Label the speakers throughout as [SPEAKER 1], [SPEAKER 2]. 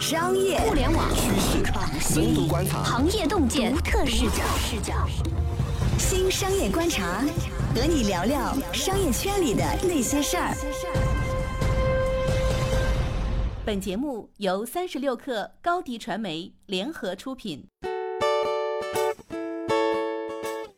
[SPEAKER 1] 商业、互联网、
[SPEAKER 2] 趋势、深度观察、
[SPEAKER 1] 行业洞见、独特视角。新商业观察，和你聊聊商业圈里的那些事儿。
[SPEAKER 3] 本节目由三十六克高低传媒联合出品。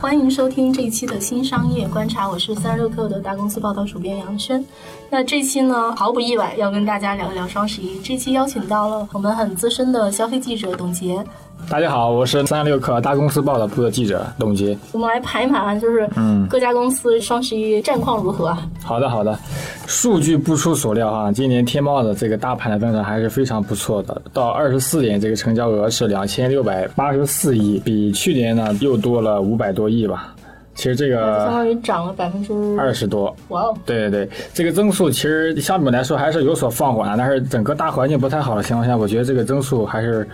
[SPEAKER 4] 欢迎收听这一期的新商业观察，我是三十六氪的大公司报道主编杨轩。那这期呢，毫不意外要跟大家聊一聊双十一。这期邀请到了我们很资深的消费记者董洁。
[SPEAKER 5] 大家好，我是三十六氪大公司报道部的记者董杰。
[SPEAKER 4] 我们来盘一盘，就是嗯，各家公司双十一战况如何？
[SPEAKER 5] 好的，好的。数据不出所料哈，今年天猫的这个大盘的增长还是非常不错的。到二十四点，这个成交额是两千六百八十四亿，比去年呢又多了五百多亿吧。其实这个
[SPEAKER 4] 相当于涨了百分之
[SPEAKER 5] 二十多，
[SPEAKER 4] 哇哦！
[SPEAKER 5] 对对对，这个增速其实相比来说还是有所放缓，但是整个大环境不太好的情况下，我觉得这个增速还是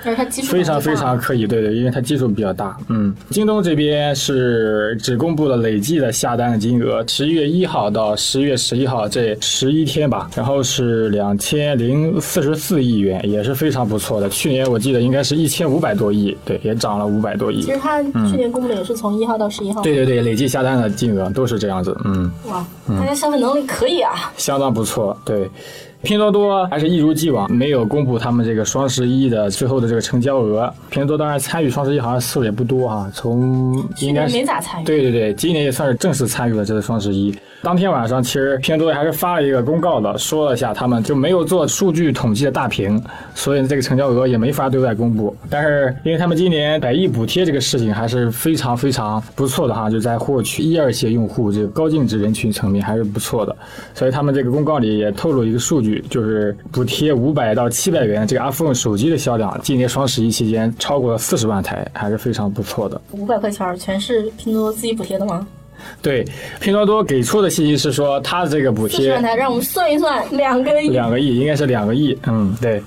[SPEAKER 5] 非常非常可以。对对，因为它基数比较大。嗯，京东这边是只公布了累计的下单的金额，十一月一号到十一月十一号这十一天吧，然后是两千零四十四亿元，也是非常不错的。去年我记得应该是一千五百多亿，对，也涨了五百多亿。
[SPEAKER 4] 其实它去年公布的也是从一号到十一号。
[SPEAKER 5] 对对对。累计下单的金额都是这样子，嗯，
[SPEAKER 4] 哇，大家消费能力可以啊，
[SPEAKER 5] 相当不错，对。拼多多还是一如既往没有公布他们这个双十一的最后的这个成交额。拼多多当然参与双十一好像次数也不多哈，从应该
[SPEAKER 4] 没咋参与。
[SPEAKER 5] 对对对，今年也算是正式参与了这个双十一。当天晚上其实拼多多还是发了一个公告的，说了一下他们就没有做数据统计的大屏，所以这个成交额也没法对外公布。但是因为他们今年百亿补贴这个事情还是非常非常不错的哈，就在获取一二线用户这个高净值人群层面还是不错的，所以他们这个公告里也透露一个数据。就是补贴五百到七百元，这个 iPhone 手机的销量，今年双十一期间超过了四十万台，还是非常不错的。
[SPEAKER 4] 五百块钱全是拼多多自己补贴的吗？
[SPEAKER 5] 对，拼多多给出的信息是说，它这个补贴四
[SPEAKER 4] 十万台，让我们算一算，两个亿，
[SPEAKER 5] 两个亿，应该是两个亿。嗯，对。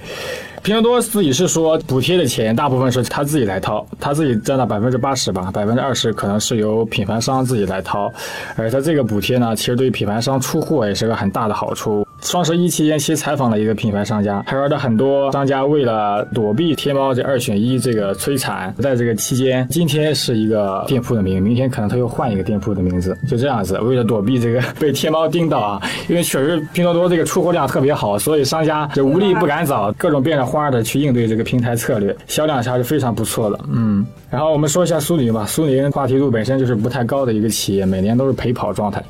[SPEAKER 5] 拼多多自己是说，补贴的钱大部分是他自己来掏，他自己占了百分之八十吧，百分之二十可能是由品牌商自己来掏。而他这个补贴呢，其实对于品牌商出货也是个很大的好处。双十一期间，其实采访了一个品牌商家，他说的很多商家为了躲避天猫这二选一这个摧残，在这个期间，今天是一个店铺的名，明天可能他又换一个店铺的名字，就这样子，为了躲避这个被天猫盯到啊，因为确实拼多多这个出货量特别好，所以商家就无利不敢早，各种变着花的去应对这个平台策略，销量还是非常不错的。嗯，然后我们说一下苏宁吧，苏宁话题度本身就是不太高的一个企业，每年都是陪跑状态。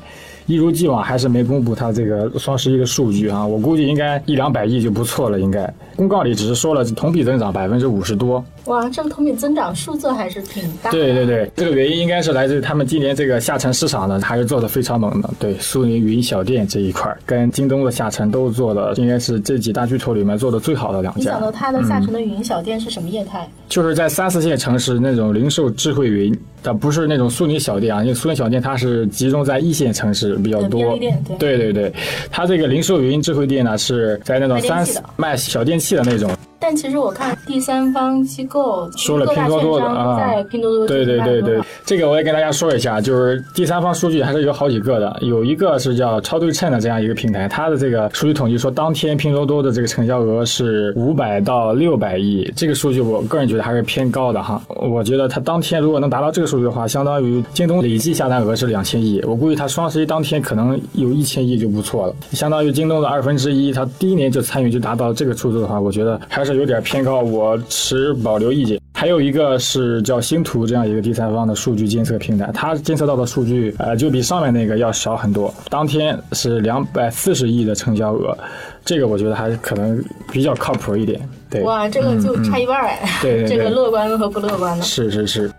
[SPEAKER 5] 一如既往，还是没公布它这个双十一的数据啊！我估计应该一两百亿就不错了，应该。公告里只是说了同比增长百分之五十多。
[SPEAKER 4] 哇，这个同比增长数字还是挺大。
[SPEAKER 5] 对对对，这个原因应该是来自于他们今年这个下沉市场呢，还是做的非常猛的。对，苏宁云小店这一块，跟京东的下沉都做的，应该是这几大巨头里面做的最好的两家。你
[SPEAKER 4] 想到它的下沉的云小店是什么业态？
[SPEAKER 5] 就是在三四线城市那种零售智慧云。它不是那种苏宁小店啊，因为苏宁小店它是集中在一线城市比较多。对对对，它这个零售云智慧店呢是在那种三卖小电器的那种。
[SPEAKER 4] 但其实我看第三方机构
[SPEAKER 5] 说了拼多多的啊，
[SPEAKER 4] 在拼多多
[SPEAKER 5] 对对对对，这个我也跟大家说一下，就是第三方数据还是有好几个的，有一个是叫超对称的这样一个平台，它的这个数据统计说，当天拼多多的这个成交额是五百到六百亿，这个数据我个人觉得还是偏高的哈。我觉得它当天如果能达到这个数据的话，相当于京东累计下单额是两千亿，我估计它双十一当天可能有一千亿就不错了，相当于京东的二分之一，它第一年就参与就达到这个数字的话，我觉得还是。有点偏高，我持保留意见。还有一个是叫星图这样一个第三方的数据监测平台，它监测到的数据，呃，就比上面那个要少很多。当天是两百四十亿的成交额，这个我觉得还是可能比较靠谱一点。对，
[SPEAKER 4] 哇，这个就差一半哎。
[SPEAKER 5] 对，
[SPEAKER 4] 这个乐观和不乐观的。
[SPEAKER 5] 是是是。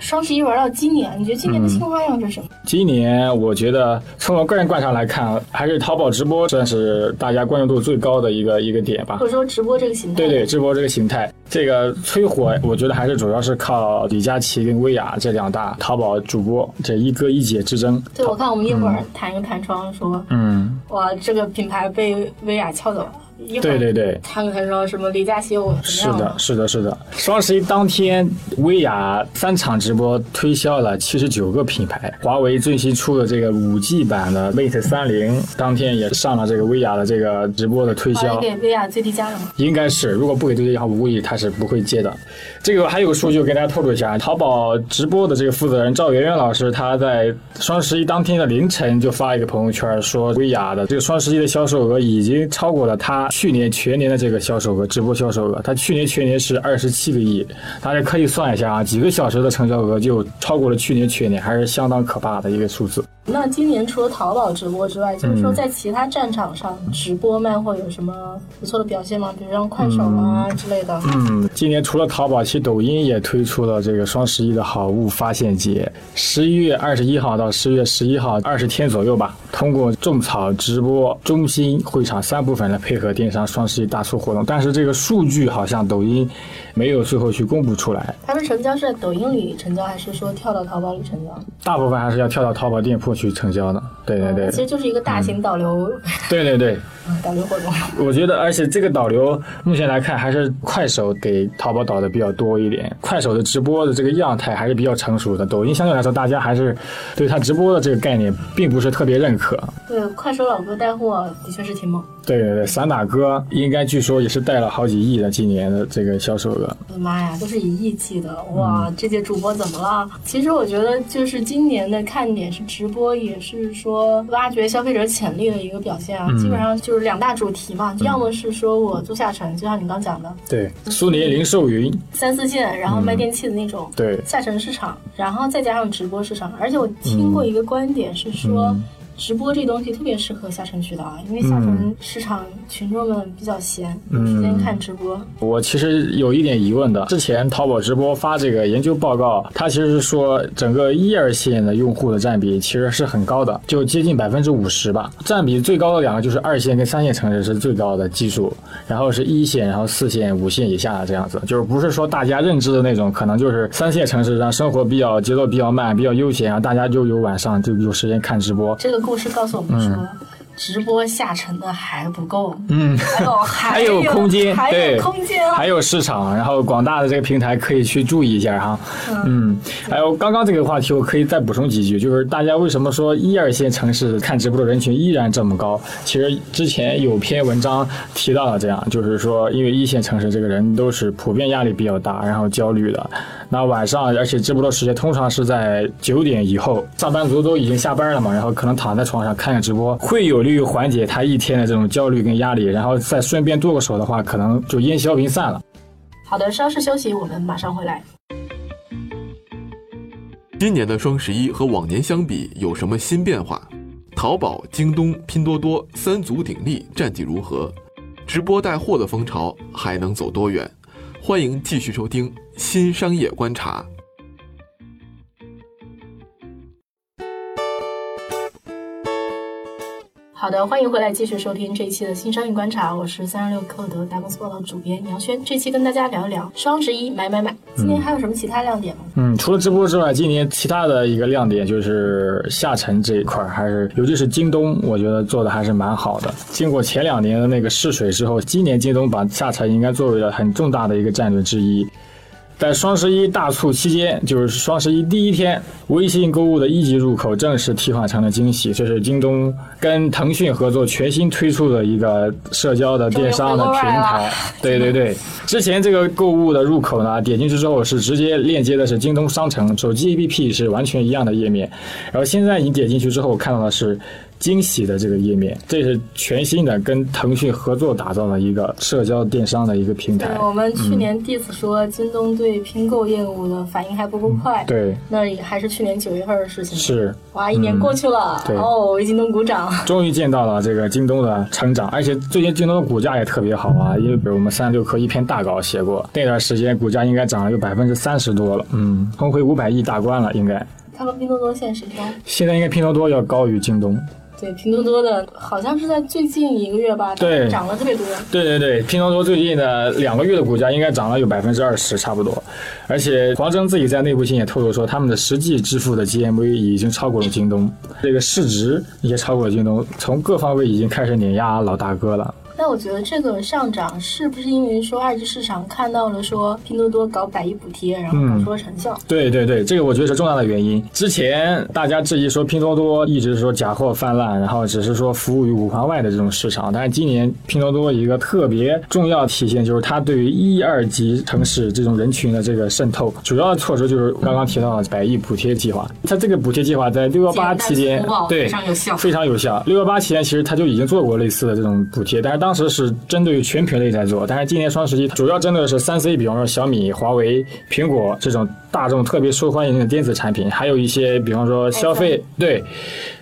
[SPEAKER 4] 呃，双十一玩到今年，你觉得今年的新花样是什么？
[SPEAKER 5] 今年我觉得从我个人观察来看，还是淘宝直播算是大家关注度最高的一个一个点吧。
[SPEAKER 4] 或者说直播这个形态？
[SPEAKER 5] 对对，直播这个形态，这个催火，我觉得还是主要是靠李佳琦跟薇娅这两大淘宝主播这一哥一姐之争。
[SPEAKER 4] 对，我看我们一会儿弹一个弹窗说，嗯，哇，这个品牌被薇娅撬走了。
[SPEAKER 5] 对对对。
[SPEAKER 4] 看看说什么李佳琦又
[SPEAKER 5] 是的？是的，是的。双十一当天，薇娅三场直播推销了七十九个品牌。华为最新出的这个五 G 版的 Mate 三零，当天也上了这个薇娅的这个直播的推销。
[SPEAKER 4] 给薇娅最低价了吗？
[SPEAKER 5] 应该是，如果不给对接的话，我估计他是不会接的。这个还有个数据，我给大家透露一下，淘宝直播的这个负责人赵媛媛老师，他在双十一当天的凌晨就发一个朋友圈，说薇娅的这个双十一的销售额已经超过了他去年全年的这个销售额，直播销售额。它去年全年是二十七个亿，大家可以算一下啊，几个小时的成交额就超过了去年全年，还是相当可怕的一个数字。
[SPEAKER 4] 那今年除了淘宝直播之外，就是
[SPEAKER 5] 嗯
[SPEAKER 4] 说在其他战场上直播卖货有什么不错的表现吗？比如像快手啊之类的。
[SPEAKER 5] 嗯，今年除了淘宝，其实抖音也推出了这个双十一的好物发现节，十一月二十一号到十月十一号，二十天左右吧。通过种草、直播、中心、会场三部分来配合电商双十一大促活动，但是这个数据好像抖音没有最后去公布出来，
[SPEAKER 4] 他们成交是在抖音里成交，还是说跳到淘宝里成交？
[SPEAKER 5] 大部分还是要跳到淘宝店铺去成交的。对对对
[SPEAKER 4] 其，实就是一个大型导流、
[SPEAKER 5] 对对对。
[SPEAKER 4] 导流活动。
[SPEAKER 5] 我觉得，而且这个导流目前来看，还是快手给淘宝导的比较多一点。快手的直播的这个样态还是比较成熟的，抖音相对来说，大家还是对它直播的这个概念并不是特别认可。
[SPEAKER 4] 对，快手老哥带货的确是挺猛。
[SPEAKER 5] 对对对，散打哥应该据说也是带了好几亿的今年的这个销售额。
[SPEAKER 4] 我的妈呀，都是以亿计的哇！这届主播怎么了？其实我觉得，就是今年的看点是直播，也是说挖掘消费者潜力的一个表现啊。基本上就是两大主题嘛，要么是说我做下沉，就像你刚讲的
[SPEAKER 5] 对，苏宁零售云，
[SPEAKER 4] 三四线，然后卖电器的那种
[SPEAKER 5] 对
[SPEAKER 4] 下沉市场，然后再加上直播市场。而且我听过一个观点是说。直播这东西特别适合下沉渠道啊，因为下沉市场群众们比较闲，有时间看直播。
[SPEAKER 5] 我其实有一点疑问的。之前淘宝直播发这个研究报告，它其实是说整个一二线的用户的占比其实是很高的，就接近百分之五十吧。占比最高的两个就是二线跟三线城市是最高的基数，然后是一线，然后四线、五线以下这样子。就是不是说大家认知的那种，可能就是三线城市让生活比较节奏比较慢、比较悠闲，然后大家就有晚上就有时间看直播。
[SPEAKER 4] 这个故事告诉我们说，直播下沉的还不够，
[SPEAKER 5] 嗯，
[SPEAKER 4] 还有还
[SPEAKER 5] 还有空间，
[SPEAKER 4] 还
[SPEAKER 5] 对，
[SPEAKER 4] 有空间啊！
[SPEAKER 5] 还有市场，然后广大的这个平台可以去注意一下哈。嗯，还有刚刚这个话题，我可以再补充几句，就是大家为什么说一二线城市看直播的人群依然这么高？其实之前有篇文章提到了这样，就是说因为一线城市这个人都是普遍压力比较大，然后焦虑的。那晚上，而且直播的时间通常是在九点以后，上班族都已经下班了嘛，然后可能躺在床上看看直播，会有利于缓解他一天的这种焦虑跟压力，然后再顺便剁个手的话，可能就烟消云散了。
[SPEAKER 4] 好的，稍事休息，我们马上回来。
[SPEAKER 2] 今年的双十一和往年相比有什么新变化？淘宝、京东、拼多多三足鼎立，战绩如何？直播带货的风潮还能走多远？欢迎继续收听《新商业观察》。
[SPEAKER 4] 好的，欢迎回来继续收听这一期的新商业观察，我是三十六氪的大公司报道主编杨轩。这期跟大家聊一聊双十一买买买。今年还有什么其他亮点吗？
[SPEAKER 5] 嗯，除了直播之外，今年其他的一个亮点就是下沉这一块儿，还是尤其是京东，我觉得做的还是蛮好的。经过前两年的那个试水之后，今年京东把下沉应该作为了很重大的一个战略之一。在双十一大促期间，就是双十一第一天，微信购物的一级入口正式替换成了惊喜。这是京东跟腾讯合作全新推出的一个社交的电商的平台。对对对，之前这个购物的入口呢，点进去之后是直接链接的是京东商城，手机 APP 是完全一样的页面。然后现在你点进去之后看到的是惊喜的这个页面，这是全新的跟腾讯合作打造的一个社交电商的一个平台
[SPEAKER 4] 对，。我们去年 diss 说京东对拼购业务的反应还不够快，
[SPEAKER 5] 对，
[SPEAKER 4] 那也还是去年九月份的事情。
[SPEAKER 5] 是
[SPEAKER 4] 哇，一年过去了，
[SPEAKER 5] 对
[SPEAKER 4] 哦，为京东鼓掌。
[SPEAKER 5] 终于见到了这个京东的成长，而且最近京东的股价也特别好啊，因为比如我们三十六氪一篇大稿写过，那段时间股价应该涨了有百分之三十多了，嗯，冲回五百亿大关了，应该。
[SPEAKER 4] 它和拼多多现在谁高？
[SPEAKER 5] 现在应该拼多多要高于京东。
[SPEAKER 4] 对，拼多多的好像是在最近一个月吧，
[SPEAKER 5] 对
[SPEAKER 4] 涨了特别多。
[SPEAKER 5] 对对对，拼多多最近的两个月的股价应该涨了有百分之二十，差不多。而且黄峥自己在内部信也透露说，他们的实际支付的 GMV 已经超过了京东，这个市值也超过了京东，从各方位已经开始碾压老大哥了。
[SPEAKER 4] 那我觉得这个上涨是不是因为说二级市场看到了说拼多多搞百亿补贴，然后搞出了成效？
[SPEAKER 5] 对对对，这个我觉得是重要的原因。之前大家质疑说拼多多一直说假货泛滥，然后只是说服务于五环外的这种市场，但是今年拼多多一个特别重要体现就是它对于一二级城市这种人群的这个渗透，主要的措施就是刚刚提到的百亿补贴计划。它这个补贴计划在六幺八期间，对
[SPEAKER 4] 非常有效，
[SPEAKER 5] 非常有效。六幺八期间其实它就已经做过类似的这种补贴，但是当时是针对于全品类在做，但是今年双十一主要针对的是三 C，比方说小米、华为、苹果这种大众特别受欢迎的电子产品，还有一些比方说消费对。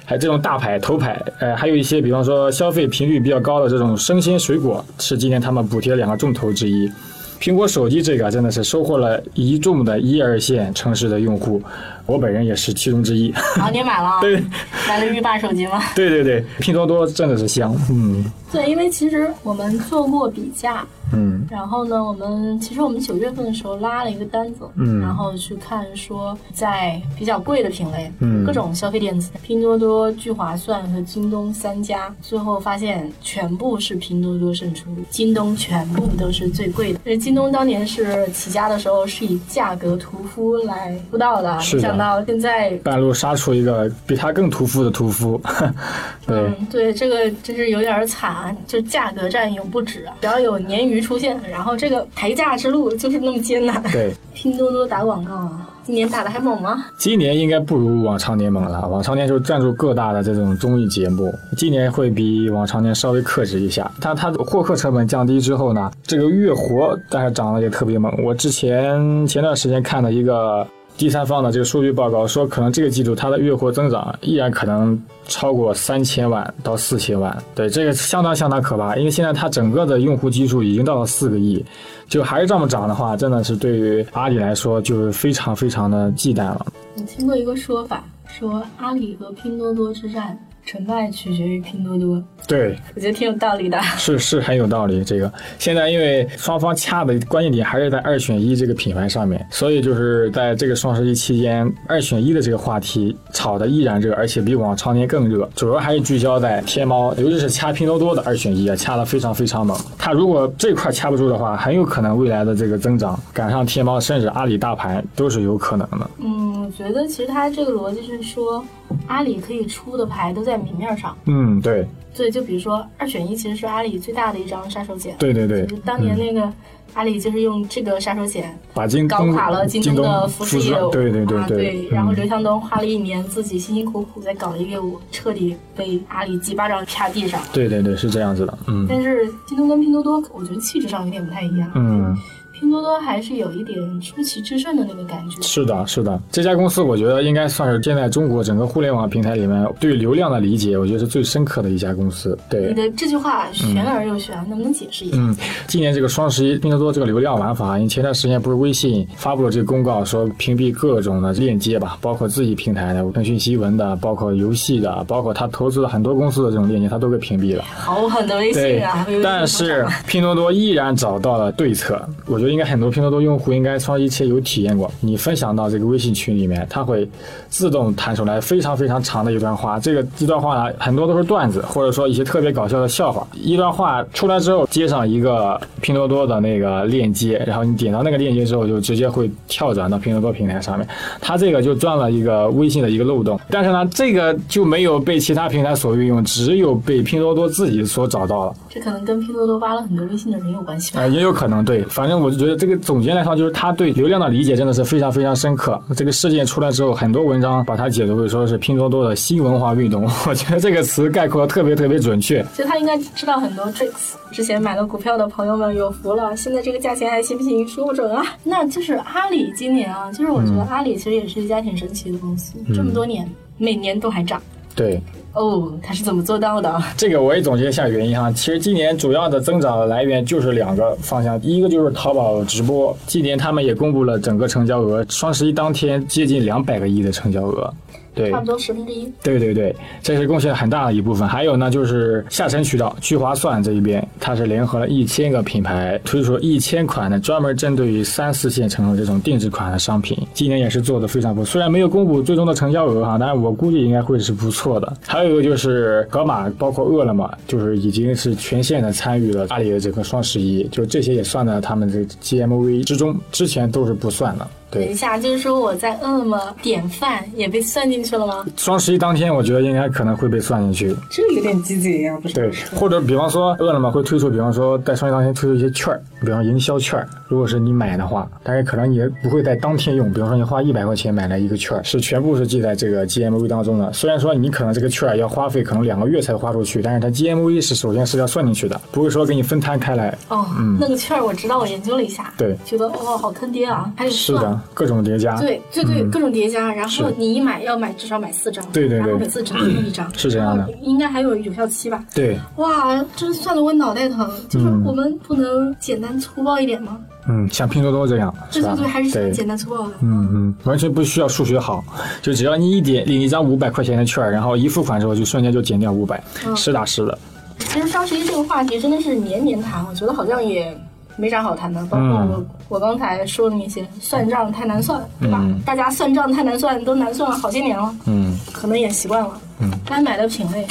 [SPEAKER 5] 还有这种大牌头牌，呃，还有一些比方说消费频率比较高的这种生鲜水果，是今年他们补贴两个重头之一。苹果手机这个真的是收获了一众的一二线城市的用户，我本人也是其中之一。
[SPEAKER 4] 啊，你买了？
[SPEAKER 5] 对，
[SPEAKER 4] 买了浴霸手机吗？
[SPEAKER 5] 对对对，拼多多真的是香，嗯。
[SPEAKER 4] 对，因为其实我们做过比价，
[SPEAKER 5] 嗯，
[SPEAKER 4] 然后呢，我们其实我们九月份的时候拉了一个单子，
[SPEAKER 5] 嗯，
[SPEAKER 4] 然后去看说在比较贵的品类，
[SPEAKER 5] 嗯，
[SPEAKER 4] 各种消费电子，拼多多、聚划算和京东三家，最后发现全部是拼多多胜出，京东全部都是最贵的。因为京东当年是起家的时候是以价格屠夫来出道的，没想到现在
[SPEAKER 5] 半路杀出一个比他更屠夫的屠夫，对，
[SPEAKER 4] 嗯，对，这个真是有点惨。啊，就价格战永不止啊！只要有鲶鱼出现，然后这个抬价之路就是那么艰难。
[SPEAKER 5] 对，
[SPEAKER 4] 拼多多打广告啊，今年打的还猛吗？
[SPEAKER 5] 今年应该不如往常年猛了。往常年就赞助各大的这种综艺节目，今年会比往常年稍微克制一下。但它的获客成本降低之后呢，这个月活但是涨得也特别猛。我之前前段时间看的一个。第三方的这个数据报告说，可能这个季度它的月活增长依然可能超过三千万到四千万。对，这个相当相当可怕，因为现在它整个的用户基数已经到了四个亿，就还是这么涨的话，真的是对于阿里来说就是非常非常的忌惮了。
[SPEAKER 4] 我听过一个说法，说阿里和拼多多之战。成败取决于拼多多，
[SPEAKER 5] 对
[SPEAKER 4] 我觉得挺有道理的，
[SPEAKER 5] 是是很有道理。这个现在因为双方掐的关键点还是在二选一这个品牌上面，所以就是在这个双十一期间，二选一的这个话题炒的依然热，而且比往常年更热。主要还是聚焦在天猫，尤其是掐拼多多的二选一啊，掐的非常非常猛。它如果这块掐不住的话，很有可能未来的这个增长赶上天猫甚至阿里大盘都是有可能的。
[SPEAKER 4] 嗯，我觉得其实它这个逻辑是说。阿里可以出的牌都在明面上。
[SPEAKER 5] 嗯，对。
[SPEAKER 4] 对，就比如说二选一，其实是阿里最大的一张杀手锏。
[SPEAKER 5] 对对对。
[SPEAKER 4] 就是当年那个阿里就是用这个杀手锏，
[SPEAKER 5] 把京
[SPEAKER 4] 搞垮了京东的服饰业务。
[SPEAKER 5] 对对对
[SPEAKER 4] 对。然后刘强东花了一年，自己辛辛苦苦在搞的业务，彻底被阿里几巴掌啪地上。
[SPEAKER 5] 对对对，是这样子的。嗯。
[SPEAKER 4] 但是京东跟拼多多，我觉得气质上有点不太一样。
[SPEAKER 5] 嗯。
[SPEAKER 4] 拼多多还是有一点出奇制胜的那个感觉。
[SPEAKER 5] 是的，是的，这家公司我觉得应该算是现在中国整个互联网平台里面对流量的理解，我觉得是最深刻的一家公司。对，
[SPEAKER 4] 你的这句话玄而又玄，能不能解释一下？
[SPEAKER 5] 嗯，今年这个双十一，拼多多这个流量玩法，因为前段时间不是微信发布了这个公告，说屏蔽各种的链接吧，包括自己平台的腾讯新闻的，包括游戏的，包括他投资了很多公司的这种链接，他都给屏蔽了。
[SPEAKER 4] 好狠的微信啊！
[SPEAKER 5] 但是拼多多依然找到了对策，我觉得应该很多拼多多用。户应该双一期有体验过，你分享到这个微信群里面，它会自动弹出来非常非常长的一段话。这个一段话呢，很多都是段子，或者说一些特别搞笑的笑话。一段话出来之后，接上一个拼多多的那个链接，然后你点到那个链接之后，就直接会跳转到拼多多平台上面。它这个就钻了一个微信的一个漏洞，但是呢，这个就没有被其他平台所运用，只有被拼多多自己所找到了。
[SPEAKER 4] 这可能跟拼多多挖了很多微信的人有关系吧？
[SPEAKER 5] 啊，也有可能对。反正我觉得这个总结来说。就是他对流量的理解真的是非常非常深刻。这个事件出来之后，很多文章把它解读为说是拼多多的新文化运动。我觉得这个词概括的特别特别准确。
[SPEAKER 4] 其实他应该知道很多 tricks。之前买了股票的朋友们有福了，现在这个价钱还行不行？说不准啊。那就是阿里今年啊，就是我觉得阿里其实也是一家挺神奇的公司，这么多年每年都还涨。
[SPEAKER 5] 对。
[SPEAKER 4] 哦，他是怎么做到的？
[SPEAKER 5] 这个我也总结一下原因哈。其实今年主要的增长的来源就是两个方向，第一个就是淘宝直播，今年他们也公布了整个成交额，双十一当天接近两百个亿的成交额。对，
[SPEAKER 4] 差不多十分之一。
[SPEAKER 5] 对对对，这是贡献很大的一部分。还有呢，就是下沉渠道聚划算这一边，它是联合了一千个品牌，推出一千款的专门针对于三四线城市这种定制款的商品。今年也是做的非常不错，虽然没有公布最终的成交额哈，但是我估计应该会是不错的。还还有一个就是盒马，包括饿了么，就是已经是全线的参与了阿里的这个双十一，就这些也算在他们这 GMV 之中，之前都是不算的。对，
[SPEAKER 4] 等一下，就是说我在饿了么点饭也被算进去了吗？
[SPEAKER 5] 双十一当天，我觉得应该可能会被算进去。
[SPEAKER 4] 这有点鸡贼呀，不是？
[SPEAKER 5] 对，或者比方说饿了么会推出，比方说在双十一当天推出一些券儿，比方营销券儿，如果是你买的话，大概可能你不会在当天用，比如说你花一百块钱买了一个券儿，是全部是记在这个 GMV 当中的。虽然说你可能这个券儿要花费可能两个月才花出去，但是它 GMV 是首先是要算进去的，不会说给你分摊开来。
[SPEAKER 4] 哦，那个券儿我知道，我研究了一下，
[SPEAKER 5] 对
[SPEAKER 4] 觉得哦好坑爹啊，还
[SPEAKER 5] 是的，各种叠加。
[SPEAKER 4] 对对对，
[SPEAKER 5] 嗯
[SPEAKER 4] 各种叠加，然后你一买要买至少买四张，
[SPEAKER 5] 对对对
[SPEAKER 4] 然后每次只能用一张，
[SPEAKER 5] 是这样的
[SPEAKER 4] 应该还有有效期吧？
[SPEAKER 5] 对，
[SPEAKER 4] 哇，真算的我脑袋疼。就是
[SPEAKER 5] 嗯
[SPEAKER 4] 我们不能简单粗暴一点吗？
[SPEAKER 5] 嗯，像拼多多这样，
[SPEAKER 4] 对对对，还是
[SPEAKER 5] 对
[SPEAKER 4] 简单粗暴的。
[SPEAKER 5] 嗯嗯，完全不需要数学好，就只要你一点领一张五百块钱的券儿，然后一付款之后就瞬间就减掉五百、
[SPEAKER 4] 嗯
[SPEAKER 5] 实打实的。
[SPEAKER 4] 其实双十一这个话题真的是年年谈，我觉得好像也没啥好谈的。包括我、
[SPEAKER 5] 嗯
[SPEAKER 4] 我刚才说的那些，算账太难算，对吧？
[SPEAKER 5] 嗯
[SPEAKER 4] 大家算账太难算，都难算了好些年了，
[SPEAKER 5] 嗯
[SPEAKER 4] 可能也习惯了。
[SPEAKER 5] 嗯，
[SPEAKER 4] 该买的品类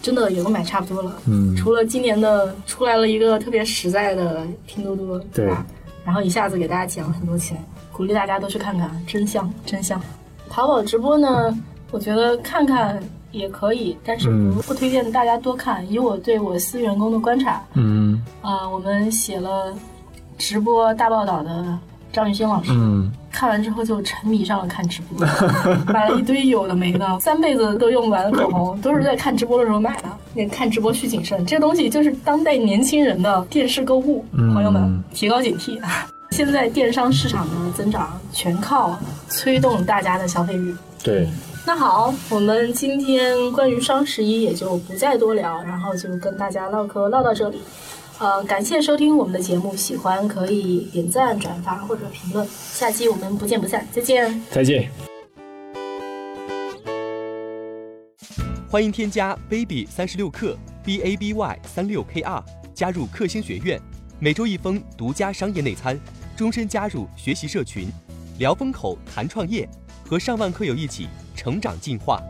[SPEAKER 4] 真的也都买差不多了。
[SPEAKER 5] 嗯
[SPEAKER 4] 除了今年的出来了一个特别实在的拼多多，对吧？然后一下子给大家减了很多钱，鼓励大家都去看看，真香真香。淘宝直播呢，我觉得看看也可以，但是
[SPEAKER 5] 嗯
[SPEAKER 4] 不不推荐大家多看。以我对我司员工的观察，
[SPEAKER 5] 嗯
[SPEAKER 4] 啊、我们写了直播大报道的张雨轩老师，
[SPEAKER 5] 嗯
[SPEAKER 4] 看完之后就沉迷上了看直播，买了一堆有的没的，三辈子都用不完的口红，都是在看直播的时候买的。那看直播需谨慎，这东西就是当代年轻人的电视购物，
[SPEAKER 5] 嗯
[SPEAKER 4] 朋友们提高警惕。现在电商市场的增长全靠催动大家的消费欲。
[SPEAKER 5] 对，
[SPEAKER 4] 那好，我们今天关于双十一也就不再多聊，然后就跟大家唠嗑唠到这里。呃，感谢收听我们的节目，喜欢可以点赞、转发或者评论。下期我们不见不散，再见。
[SPEAKER 5] 再见。
[SPEAKER 6] 欢迎添加 baby 三十六克 b a b y 三六 k r 加入克星学院，每周一封独家商业内参，终身加入学习社群，聊风口谈创业，和上万课友一起成长进化。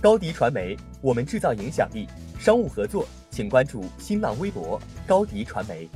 [SPEAKER 6] 高迪传媒，我们制造影响力。商务合作，请关注新浪微博高迪传媒。